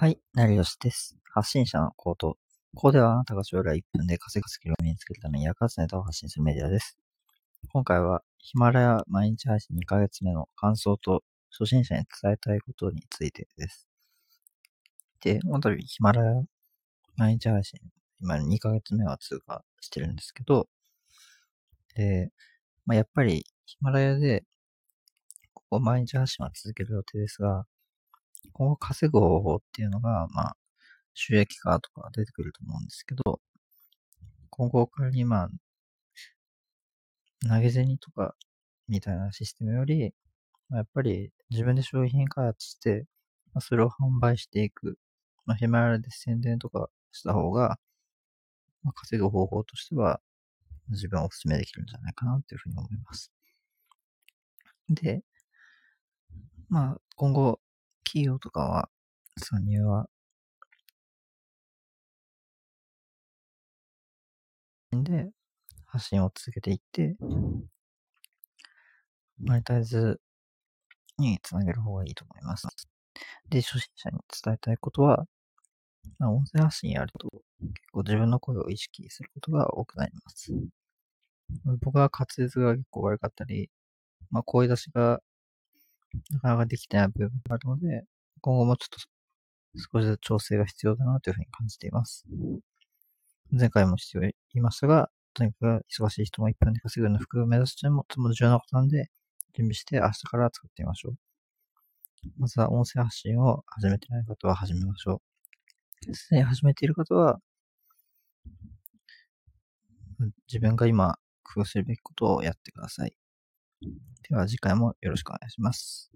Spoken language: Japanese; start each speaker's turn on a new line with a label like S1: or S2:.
S1: はい、成吉です。発信者のコート。ここではあなたが将来1分で稼ぐスキルを身につけるために役立つネタを発信するメディアです。今回はヒマラヤ毎日配信2ヶ月目の感想と初心者に伝えたいことについてです。で、この度ヒマラヤ毎日配信、今2ヶ月目は通過してるんですけど、で、まあ、やっぱりヒマラヤでここ毎日発信は続ける予定ですが、今後稼ぐ方法っていうのが、まあ、収益化とか出てくると思うんですけど、今後仮にまあ、投げ銭とかみたいなシステムより、まあ、やっぱり自分で商品開発して、まあ、それを販売していく、まあ、ヒマラヤで宣伝とかした方が、まあ、稼ぐ方法としては自分はお勧めできるんじゃないかなっていうふうに思います。で、まあ、今後、企業とかは、参入は、で、発信を続けていって、マネタイズにつなげる方がいいと思います。で、初心者に伝えたいことは、まあ、音声発信やると、結構自分の声を意識することが多くなります。僕は滑舌が結構悪かったり、まあ、声出しがなかなかできてない部分があるので、今後もちょっと少しずつ調整が必要だなというふうに感じています。前回も必要言いましたが、とにかく忙しい人も1分で稼ぐの服を目指すというのもとても重要なことなんで、準備して明日から使ってみましょう。まずは音声発信を始めてない方は始めましょう。すでに始めている方は、自分が今工夫するべきことをやってください。では次回もよろしくお願いします。